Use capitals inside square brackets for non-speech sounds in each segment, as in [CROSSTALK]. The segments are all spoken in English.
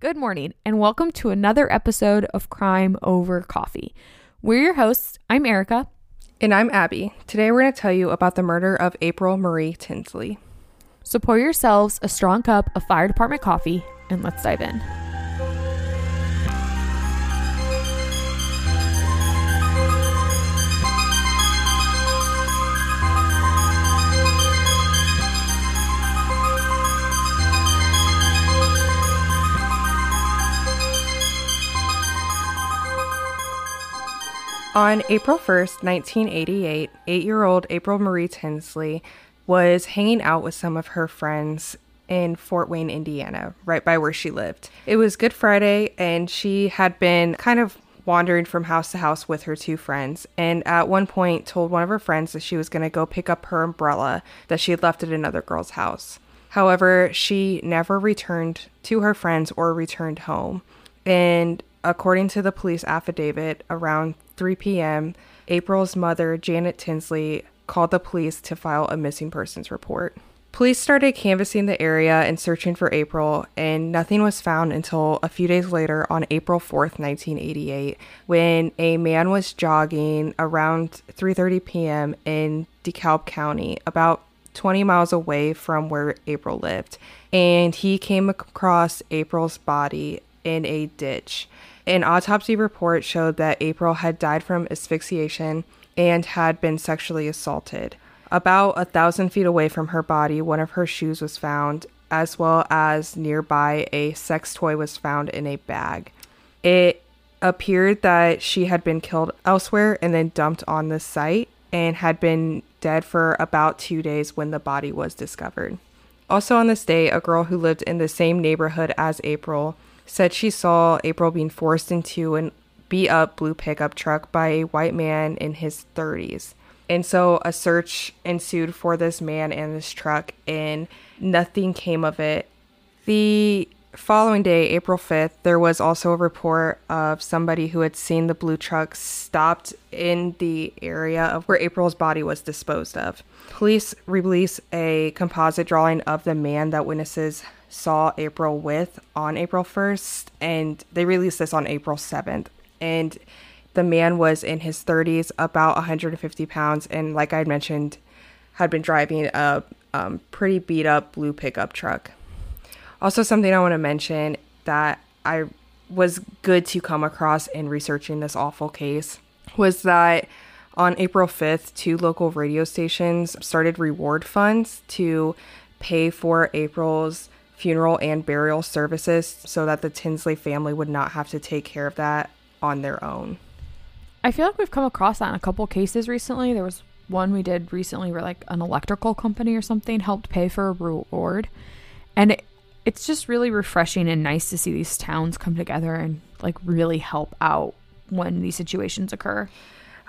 Good morning, and welcome to another episode of Crime Over Coffee. We're your hosts. I'm Erica. And I'm Abby. Today we're going to tell you about the murder of April Marie Tinsley. So pour yourselves a strong cup of fire department coffee and let's dive in. On April 1st, 1988, eight year old April Marie Tinsley was hanging out with some of her friends in Fort Wayne, Indiana, right by where she lived. It was Good Friday, and she had been kind of wandering from house to house with her two friends, and at one point told one of her friends that she was going to go pick up her umbrella that she had left at another girl's house. However, she never returned to her friends or returned home. And according to the police affidavit, around 3 p.m., April's mother, Janet Tinsley, called the police to file a missing persons report. Police started canvassing the area and searching for April, and nothing was found until a few days later on April 4th, 1988, when a man was jogging around 3:30 p.m. in DeKalb County, about 20 miles away from where April lived, and he came across April's body in a ditch. An autopsy report showed that April had died from asphyxiation and had been sexually assaulted. About a thousand feet away from her body, one of her shoes was found, as well as nearby, a sex toy was found in a bag. It appeared that she had been killed elsewhere and then dumped on the site and had been dead for about two days when the body was discovered. Also, on this day, a girl who lived in the same neighborhood as April said she saw April being forced into an beat up blue pickup truck by a white man in his 30s. And so a search ensued for this man and this truck, and nothing came of it. The following day, April 5th, there was also a report of somebody who had seen the blue truck stopped in the area of where April's body was disposed of. Police released a composite drawing of the man that witnesses saw April with on April 1st, and they released this on April 7th. And the man was in his 30s, about 150 pounds, and like I mentioned, had been driving a um, pretty beat up blue pickup truck. Also, something I want to mention that I was good to come across in researching this awful case was that on April 5th, two local radio stations started reward funds to pay for April's funeral and burial services so that the Tinsley family would not have to take care of that on their own. I feel like we've come across that in a couple cases recently. There was one we did recently where like an electrical company or something helped pay for a reward. And it, it's just really refreshing and nice to see these towns come together and like really help out when these situations occur.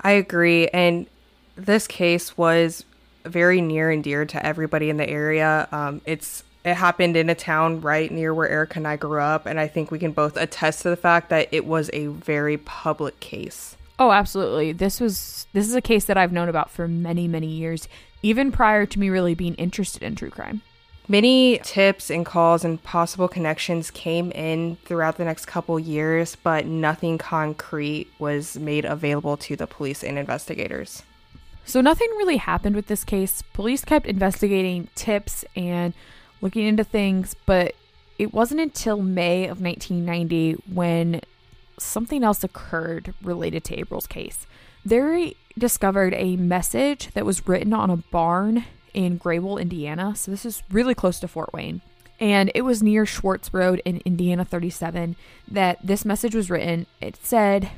I agree. And this case was very near and dear to everybody in the area. Um, it's it happened in a town right near where Erica and I grew up, and I think we can both attest to the fact that it was a very public case. Oh, absolutely. This was this is a case that I've known about for many, many years, even prior to me really being interested in true crime. Many tips and calls and possible connections came in throughout the next couple years, but nothing concrete was made available to the police and investigators. So nothing really happened with this case. Police kept investigating tips and looking into things, but it wasn't until May of 1990 when something else occurred related to April's case. They discovered a message that was written on a barn in Grabill, Indiana. So this is really close to Fort Wayne. And it was near Schwartz Road in Indiana 37 that this message was written. It said,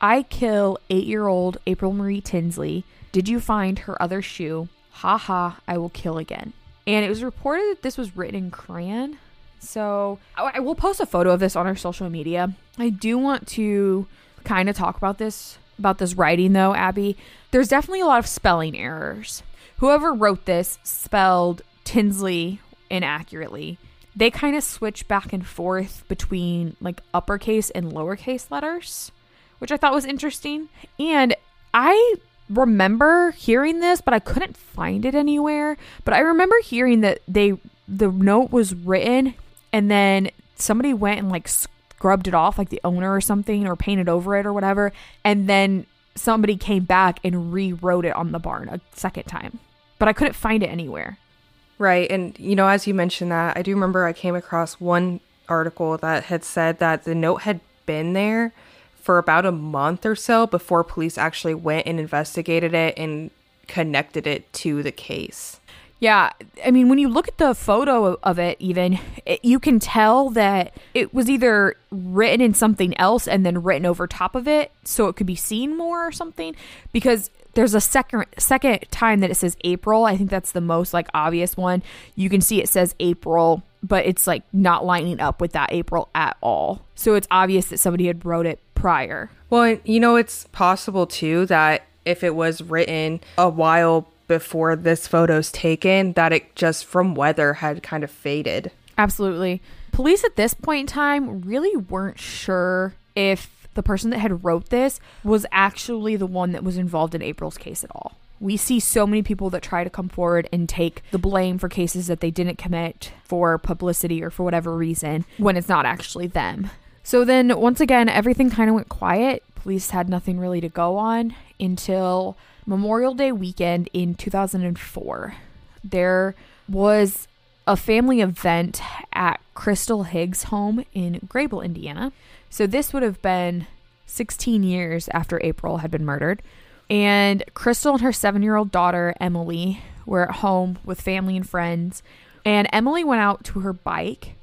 I kill eight year old April Marie Tinsley. Did you find her other shoe? Ha ha, I will kill again. And it was reported that this was written in crayon. So I, I will post a photo of this on our social media. I do want to kind of talk about this about this writing though, Abby. There's definitely a lot of spelling errors. Whoever wrote this spelled Tinsley inaccurately. They kind of switch back and forth between like uppercase and lowercase letters, which I thought was interesting. And I remember hearing this, but I couldn't find it anywhere. But I remember hearing that they the note was written and then somebody went and like scrubbed it off, like the owner or something, or painted over it or whatever, and then somebody came back and rewrote it on the barn a second time. But I couldn't find it anywhere. Right. And, you know, as you mentioned that, I do remember I came across one article that had said that the note had been there for about a month or so before police actually went and investigated it and connected it to the case. Yeah, I mean, when you look at the photo of it, even it, you can tell that it was either written in something else and then written over top of it, so it could be seen more or something. Because there's a second second time that it says April. I think that's the most like obvious one. You can see it says April, but it's like not lining up with that April at all. So it's obvious that somebody had wrote it prior. Well, you know, it's possible too that if it was written a while before this photo's taken that it just from weather had kind of faded. Absolutely. Police at this point in time really weren't sure if the person that had wrote this was actually the one that was involved in April's case at all. We see so many people that try to come forward and take the blame for cases that they didn't commit for publicity or for whatever reason when it's not actually them. So then, once again, everything kind of went quiet. Police had nothing really to go on until Memorial Day weekend in 2004, there was a family event at Crystal Higgs' home in Grabill, Indiana. So this would have been 16 years after April had been murdered. And Crystal and her seven year old daughter, Emily, were at home with family and friends. And Emily went out to her bike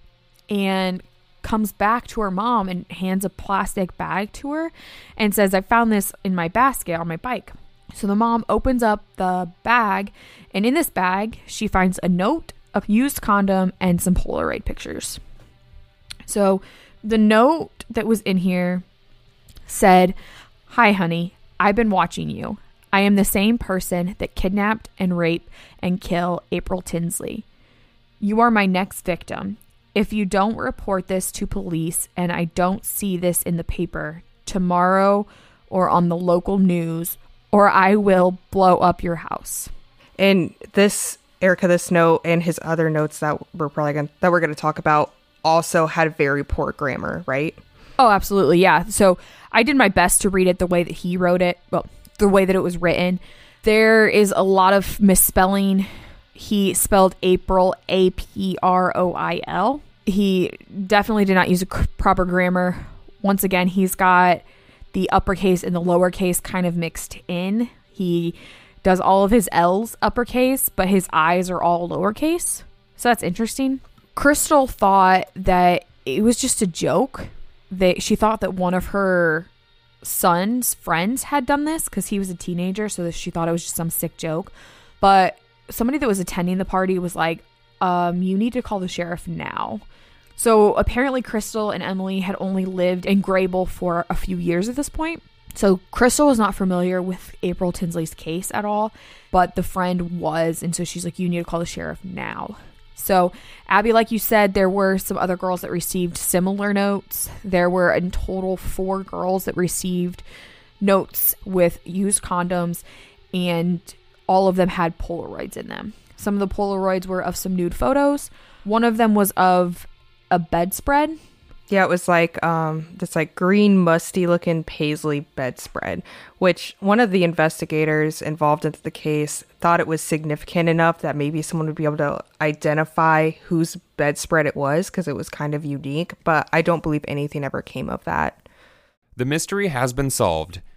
and comes back to her mom and hands a plastic bag to her and says, I found this in my basket on my bike. So the mom opens up the bag, and in this bag, she finds a note, a used condom, and some Polaroid pictures. So the note that was in here said, Hi, honey, I've been watching you. I am the same person that kidnapped and raped and killed April Tinsley. You are my next victim. If you don't report this to police and I don't see this in the paper tomorrow or on the local news or I will blow up your house. And this Erica, this note and his other notes that we're probably going that we're to talk about also had very poor grammar, right? Oh, absolutely, yeah. So I did my best to read it the way that he wrote it. Well, the way that it was written. There is a lot of misspelling. He spelled April A P R O I L. He definitely did not use a proper grammar. Once again, he's got the uppercase and the lowercase kind of mixed in. He does all of his L's uppercase, but his I's are all lowercase. So that's interesting. Crystal thought that it was just a joke. That she thought that one of her son's friends had done this because he was a teenager, so she thought it was just some sick joke. But somebody that was attending the party was like, um, you need to call the sheriff now. So apparently, Crystal and Emily had only lived in Grabill for a few years at this point. So Crystal was not familiar with April Tinsley's case at all, but the friend was. And so she's like, You need to call the sheriff now. So, Abby, like you said, there were some other girls that received similar notes. There were in total four girls that received notes with used condoms, and all of them had Polaroids in them. Some of the Polaroids were of some nude photos. One of them was of a bedspread. Yeah, it was like um this like green musty looking paisley bedspread, which one of the investigators involved in the case thought it was significant enough that maybe someone would be able to identify whose bedspread it was because it was kind of unique, but I don't believe anything ever came of that. The mystery has been solved.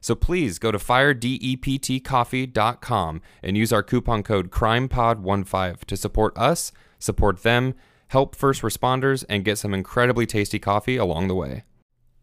So please go to firedeptcoffee.com and use our coupon code CRIMEPOD15 to support us, support them, help first responders, and get some incredibly tasty coffee along the way.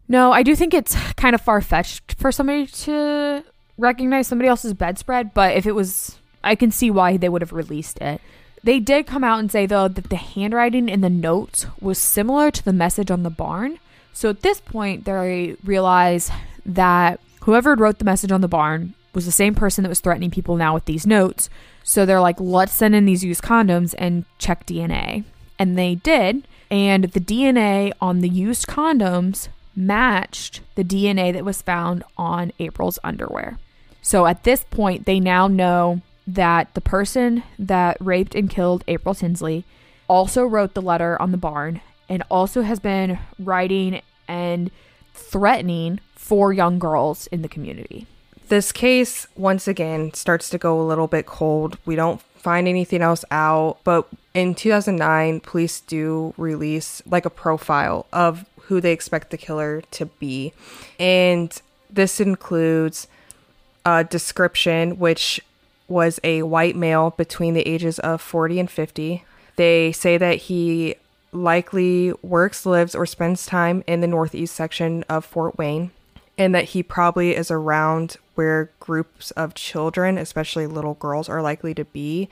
No, I do think it's [LAUGHS] kind of far fetched for somebody to recognize somebody else's bedspread, but if it was, I can see why they would have released it. They did come out and say, though, that the handwriting in the notes was similar to the message on the barn. So at this point, they realize that whoever wrote the message on the barn was the same person that was threatening people now with these notes. So they're like, let's send in these used condoms and check DNA. And they did. And the DNA on the used condoms matched the DNA that was found on April's underwear. So at this point, they now know that the person that raped and killed April Tinsley also wrote the letter on the barn and also has been writing and threatening four young girls in the community. This case, once again, starts to go a little bit cold. We don't find anything else out, but in 2009, police do release like a profile of who they expect the killer to be. And this includes a description, which was a white male between the ages of 40 and 50. They say that he likely works, lives, or spends time in the northeast section of Fort Wayne, and that he probably is around where groups of children, especially little girls, are likely to be,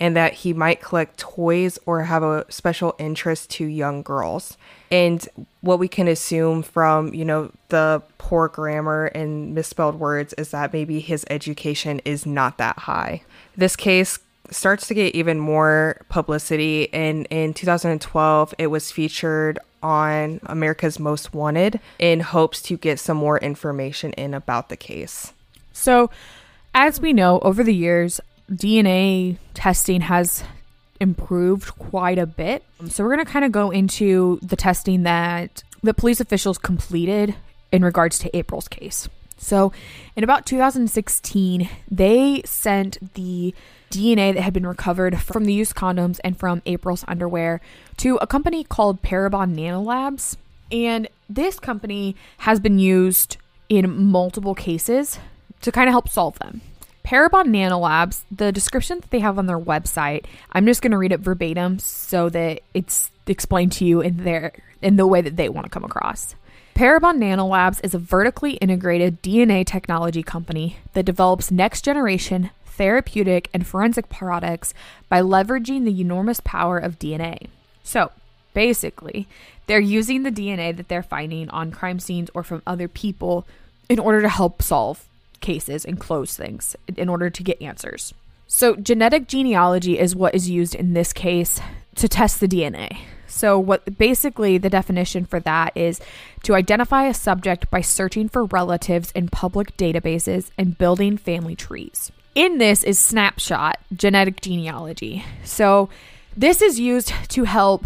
and that he might collect toys or have a special interest to young girls. And what we can assume from, you know, the poor grammar and misspelled words is that maybe his education is not that high. This case starts to get even more publicity and in 2012 it was featured on America's Most Wanted in hopes to get some more information in about the case. So, as we know, over the years, DNA testing has improved quite a bit. So, we're going to kind of go into the testing that the police officials completed in regards to April's case. So, in about 2016, they sent the DNA that had been recovered from the used condoms and from April's underwear to a company called Parabon Nanolabs. And this company has been used in multiple cases to kind of help solve them. Parabon Nanolabs, the description that they have on their website, I'm just going to read it verbatim so that it's explained to you in their in the way that they want to come across. Parabon Nanolabs is a vertically integrated DNA technology company that develops next generation therapeutic and forensic products by leveraging the enormous power of DNA. So, basically, they're using the DNA that they're finding on crime scenes or from other people in order to help solve cases and close things, in order to get answers. So, genetic genealogy is what is used in this case to test the DNA. So, what basically the definition for that is to identify a subject by searching for relatives in public databases and building family trees. In this is Snapshot genetic genealogy. So, this is used to help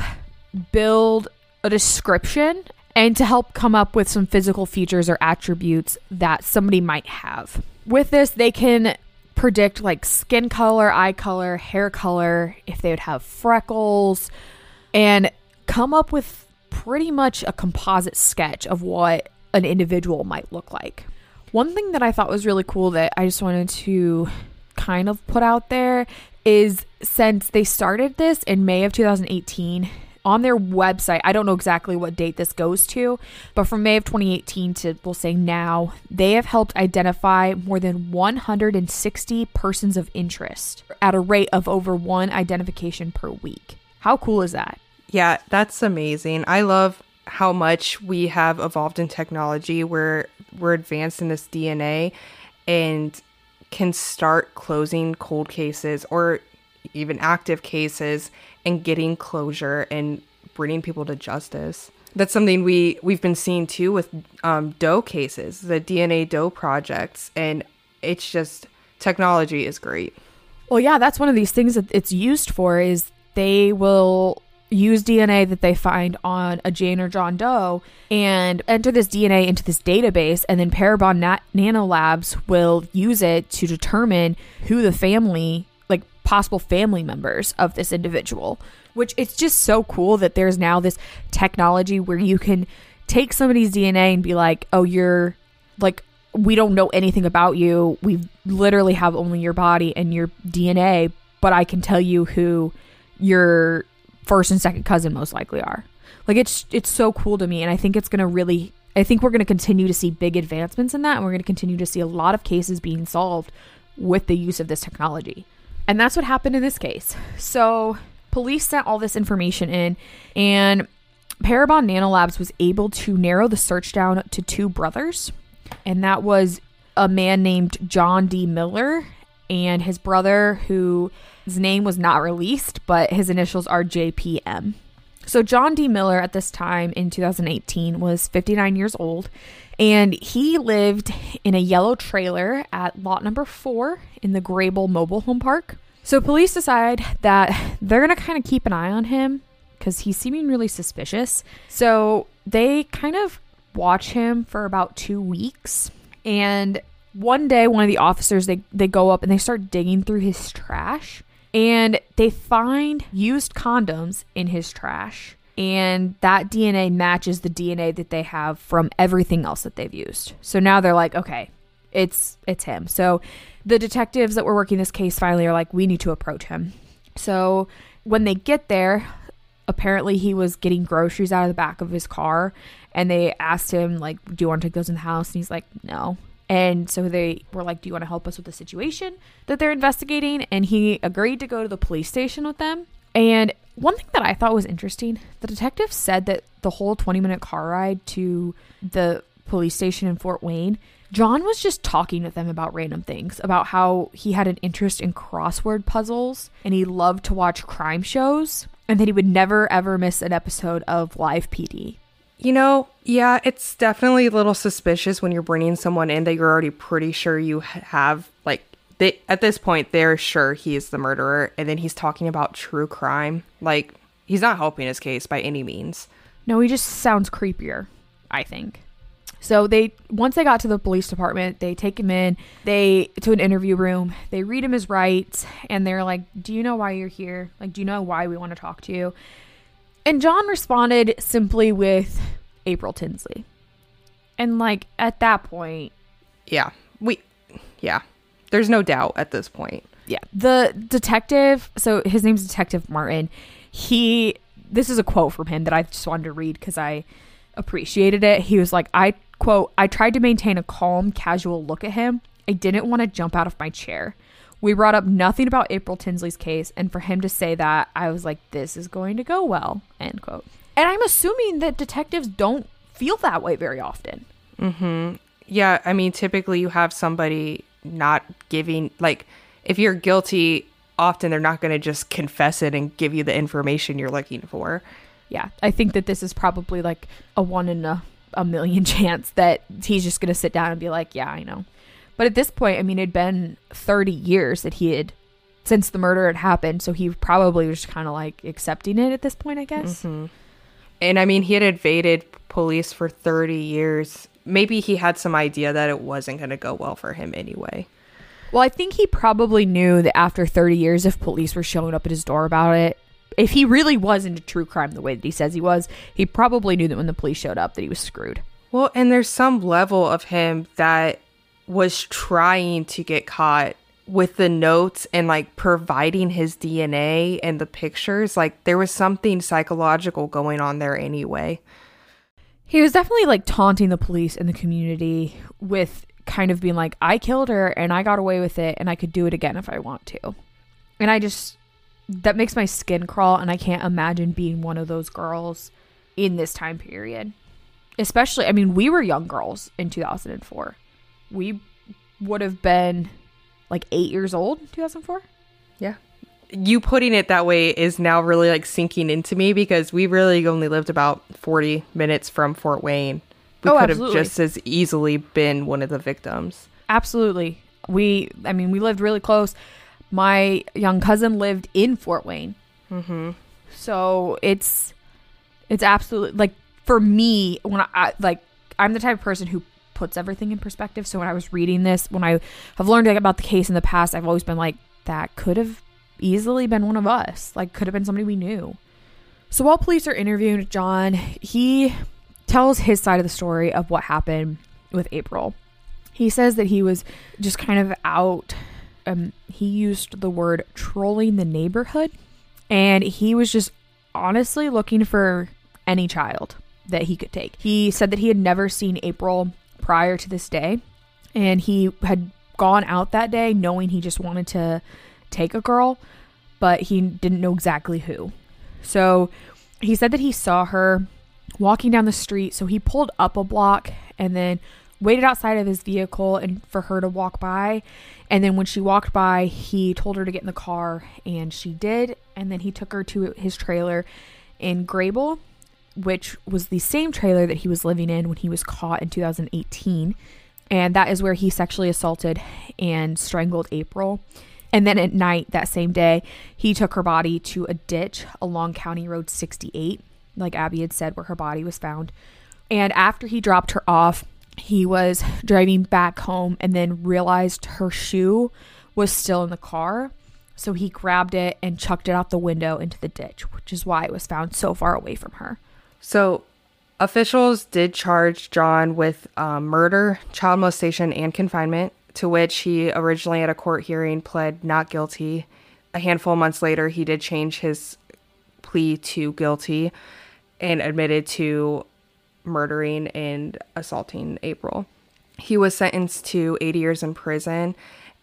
build a description and to help come up with some physical features or attributes that somebody might have. With this, they can predict like skin color, eye color, hair color, if they would have freckles, and come up with pretty much a composite sketch of what an individual might look like. One thing that I thought was really cool that I just wanted to kind of put out there is since they started this in May of 2018 on their website, I don't know exactly what date this goes to, but from May of 2018 to we'll say now, they have helped identify more than 160 persons of interest at a rate of over one identification per week. How cool is that? Yeah, that's amazing. I love how much we have evolved in technology where we're advanced in this DNA and can start closing cold cases or even active cases and getting closure and bringing people to justice. That's something we we've been seeing too with um, Doe cases, the DNA Doe projects, and it's just technology is great. Well, yeah, that's one of these things that it's used for is they will use DNA that they find on a Jane or John Doe and enter this DNA into this database, and then Parabon Nat- Nanolabs will use it to determine who the family, like possible family members of this individual. Which it's just so cool that there's now this technology where you can take somebody's DNA and be like, oh, you're like, we don't know anything about you. We literally have only your body and your DNA, but I can tell you who your first and second cousin most likely are. Like it's it's so cool to me and I think it's going to really I think we're going to continue to see big advancements in that and we're going to continue to see a lot of cases being solved with the use of this technology. And that's what happened in this case. So, police sent all this information in and Parabon Nanolabs was able to narrow the search down to two brothers and that was a man named John D. Miller and his brother, whose name was not released, but his initials are JPM. So, John D. Miller at this time in 2018 was 59 years old, and he lived in a yellow trailer at lot number four in the Grabill Mobile Home Park. So, police decide that they're going to kind of keep an eye on him because he's seeming really suspicious. So, they kind of watch him for about two weeks. And one day, one of the officers they, they go up and they start digging through his trash and they find used condoms in his trash and that DNA matches the DNA that they have from everything else that they've used. So now they're like, okay, it's it's him. So the detectives that were working this case finally are like, we need to approach him. So when they get there, apparently he was getting groceries out of the back of his car and they asked him like, do you want to take those in the house? And he's like, no. And so they were like, Do you want to help us with the situation that they're investigating? And he agreed to go to the police station with them. And one thing that I thought was interesting the detective said that the whole 20 minute car ride to the police station in Fort Wayne, John was just talking with them about random things, about how he had an interest in crossword puzzles and he loved to watch crime shows, and that he would never ever miss an episode of Live PD. You know, yeah, it's definitely a little suspicious when you're bringing someone in that you're already pretty sure you have like they at this point they're sure he is the murderer and then he's talking about true crime. Like he's not helping his case by any means. No, he just sounds creepier, I think. So they once they got to the police department, they take him in, they to an interview room, they read him his rights, and they're like, Do you know why you're here? Like, do you know why we want to talk to you? And John responded simply with April Tinsley. And like at that point, yeah. We yeah. There's no doubt at this point. Yeah. The detective, so his name's Detective Martin. He this is a quote from him that I just wanted to read cuz I appreciated it. He was like, "I quote, I tried to maintain a calm, casual look at him. I didn't want to jump out of my chair. We brought up nothing about April Tinsley's case, and for him to say that, I was like, this is going to go well, end quote. And I'm assuming that detectives don't feel that way very often. Mm-hmm. Yeah, I mean, typically you have somebody not giving, like, if you're guilty, often they're not going to just confess it and give you the information you're looking for. Yeah, I think that this is probably like a one in a, a million [LAUGHS] chance that he's just going to sit down and be like, yeah, I know. But at this point, I mean, it'd been 30 years that he had since the murder had happened, so he probably was kind of like accepting it at this point, I guess. Mm-hmm. And I mean, he had evaded police for 30 years. Maybe he had some idea that it wasn't going to go well for him anyway. Well, I think he probably knew that after 30 years, if police were showing up at his door about it, if he really was into true crime the way that he says he was, he probably knew that when the police showed up that he was screwed. Well, and there's some level of him that was trying to get caught with the notes and like providing his DNA and the pictures. Like there was something psychological going on there anyway. He was definitely like taunting the police and the community with kind of being like, I killed her and I got away with it and I could do it again if I want to. And I just, that makes my skin crawl and I can't imagine being one of those girls in this time period. Especially, I mean, we were young girls in 2004 we would have been like eight years old 2004 yeah. You putting it that way is now really like sinking into me because we really only lived about 40 minutes from fort wayne. We oh, could absolutely. have just as easily been one of the victims. Absolutely. We i mean we lived really close. My young cousin lived in fort wayne. Mm-hmm. so it's it's absolutely like for me when i like i'm the type of person who puts everything in perspective. So when I was reading this, when I have learned about the case in the past, I've always been like, that could have easily been one of us. Like, could have been somebody we knew. So while police are interviewing John, he tells his side of the story of what happened with April. He says that he was just kind of out. Um, he used the word trolling the neighborhood, and he was just honestly looking for any child that he could take. He said that he had never seen April prior to this day. And he had gone out that day knowing he just wanted to take a girl, but he didn't know exactly who. So he said that he saw her walking down the street. So he pulled up a block and then waited outside of his vehicle and for her to walk by. And then when she walked by, he told her to get in the car and she did. And then he took her to his trailer in Grabill, which was the same trailer that he was living in when he was caught in 2018. And that is where he sexually assaulted and strangled April. And then at night that same day, he took her body to a ditch along County Road 68, like Abby had said, where her body was found. And after he dropped her off, he was driving back home and then realized her shoe was still in the car. So he grabbed it and chucked it out the window into the ditch, which is why it was found so far away from her. So officials did charge John with um, murder, child molestation, and confinement, to which he originally at a court hearing pled not guilty. A handful of months later, he did change his plea to guilty and admitted to murdering and assaulting April. He was sentenced to 80 years in prison,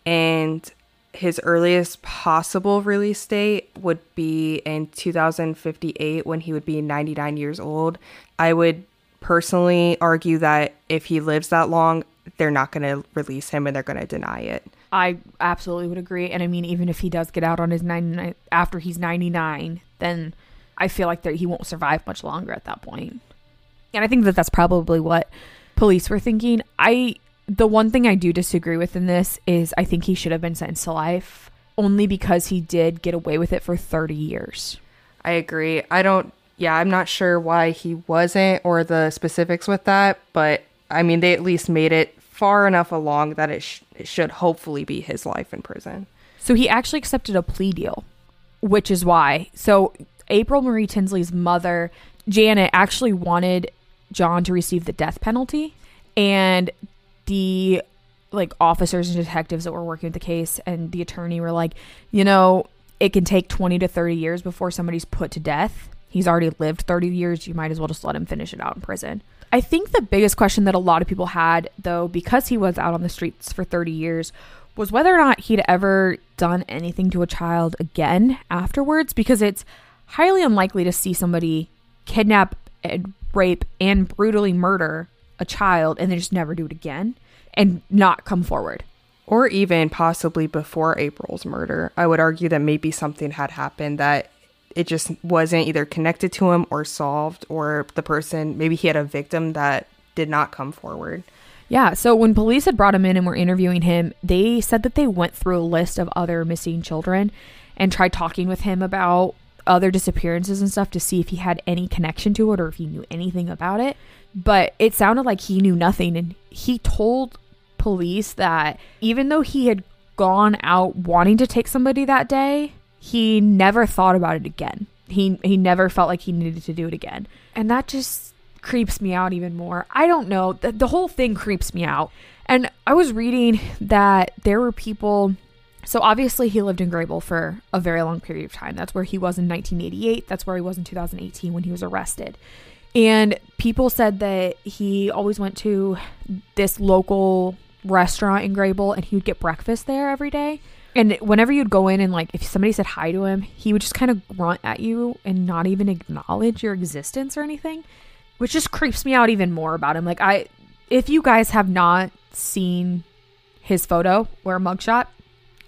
and his earliest possible release date would be in 2058 when he would be 99 years old. I would personally argue that if he lives that long, they're not going to release him and they're going to deny it. I absolutely would agree. And I mean, even if he does get out on his 99 after he's 99, then I feel like that he won't survive much longer at that point. And I think that that's probably what police were thinking. I the one thing I do disagree with in this is I think he should have been sentenced to life only because he did get away with it for 30 years. I agree. I don't yeah, I'm not sure why he wasn't or the specifics with that, but I mean they at least made it far enough along that it, sh- it should hopefully be his life in prison. So he actually accepted a plea deal, which is why. So April Marie Tinsley's mother, Janet, actually wanted John to receive the death penalty. And the like officers and detectives that were working with the case and the attorney were like, you know, it can take 20 to 30 years before somebody's put to death. He's already lived 30 years. You might as well just let him finish it out in prison. I think the biggest question that a lot of people had, though, because he was out on the streets for 30 years, was whether or not he'd ever done anything to a child again afterwards, because it's highly unlikely to see somebody kidnap and rape, and brutally murder a child and then just never do it again and not come forward. Or even possibly before April's murder. I would argue that maybe something had happened that it just wasn't either connected to him or solved, or the person, maybe he had a victim that did not come forward. Yeah, so when police had brought him in and were interviewing him, they said that they went through a list of other missing children and tried talking with him about other disappearances and stuff to see if he had any connection to it or if he knew anything about it. But it sounded like he knew nothing. And he told police that even though he had gone out wanting to take somebody that day, he never thought about it again. He he never felt like he needed to do it again. And that just creeps me out even more. I don't know. The, the whole thing creeps me out. And I was reading that there were people so obviously he lived in Grabill for a very long period of time. That's where he was in 1988. That's where he was in 2018 when he was arrested. And people said that he always went to this local restaurant in Grabill and he would get breakfast there every day. And whenever you'd go in and like if somebody said hi to him, he would just kind of grunt at you and not even acknowledge your existence or anything, which just creeps me out even more about him. Like I if you guys have not seen his photo or mugshot,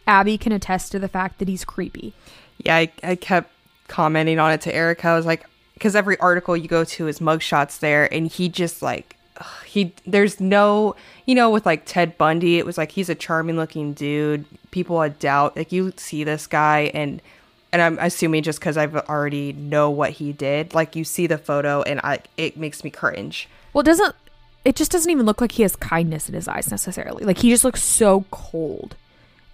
Abby can attest to the fact that he's creepy. Yeah, I, I kept commenting on it to Erica. I was like, because every article you go to is mugshots there, and he just like he there's no you know with like Ted Bundy, it was like he's a charming looking dude. People would doubt like you see this guy and and I'm assuming just because I've already know what he did, like you see the photo and I it makes me cringe. Well, it doesn't it just doesn't even look like he has kindness in his eyes necessarily. Like he just looks so cold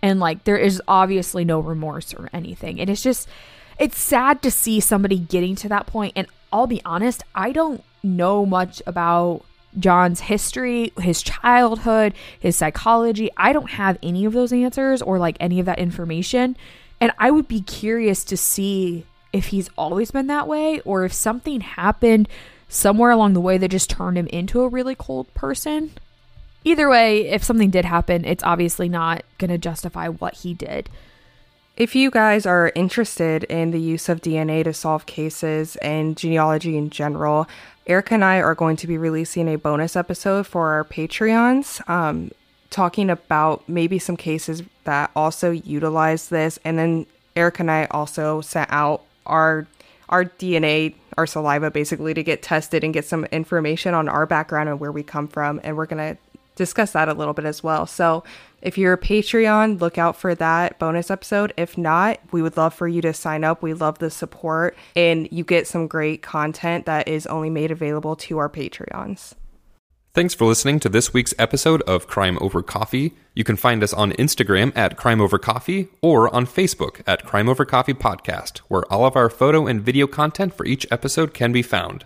and like there is obviously no remorse or anything. And it's just it's sad to see somebody getting to that point and I'll be honest, I don't know much about John's history, his childhood, his psychology. I don't have any of those answers or like any of that information. And I would be curious to see if he's always been that way or if something happened somewhere along the way that just turned him into a really cold person either way, if something did happen, it's obviously not going to justify what he did. If you guys are interested in the use of DNA to solve cases and genealogy in general, Erica and I are going to be releasing a bonus episode for our Patreons, um, talking about maybe some cases that also utilize this. And then Erica and I also sent out our our DNA, our saliva, basically to get tested and get some information on our background and where we come from. And we're gonna discuss that a little bit as well. So if you're a Patreon, look out for that bonus episode. If not, we would love for you to sign up. We love the support, and you get some great content that is only made available to our Patreons. Thanks for listening to this week's episode of Crime Over Coffee. You can find us on Instagram at Crime Over Coffee or on Facebook at Crime Over Coffee Podcast, where all of our photo and video content for each episode can be found.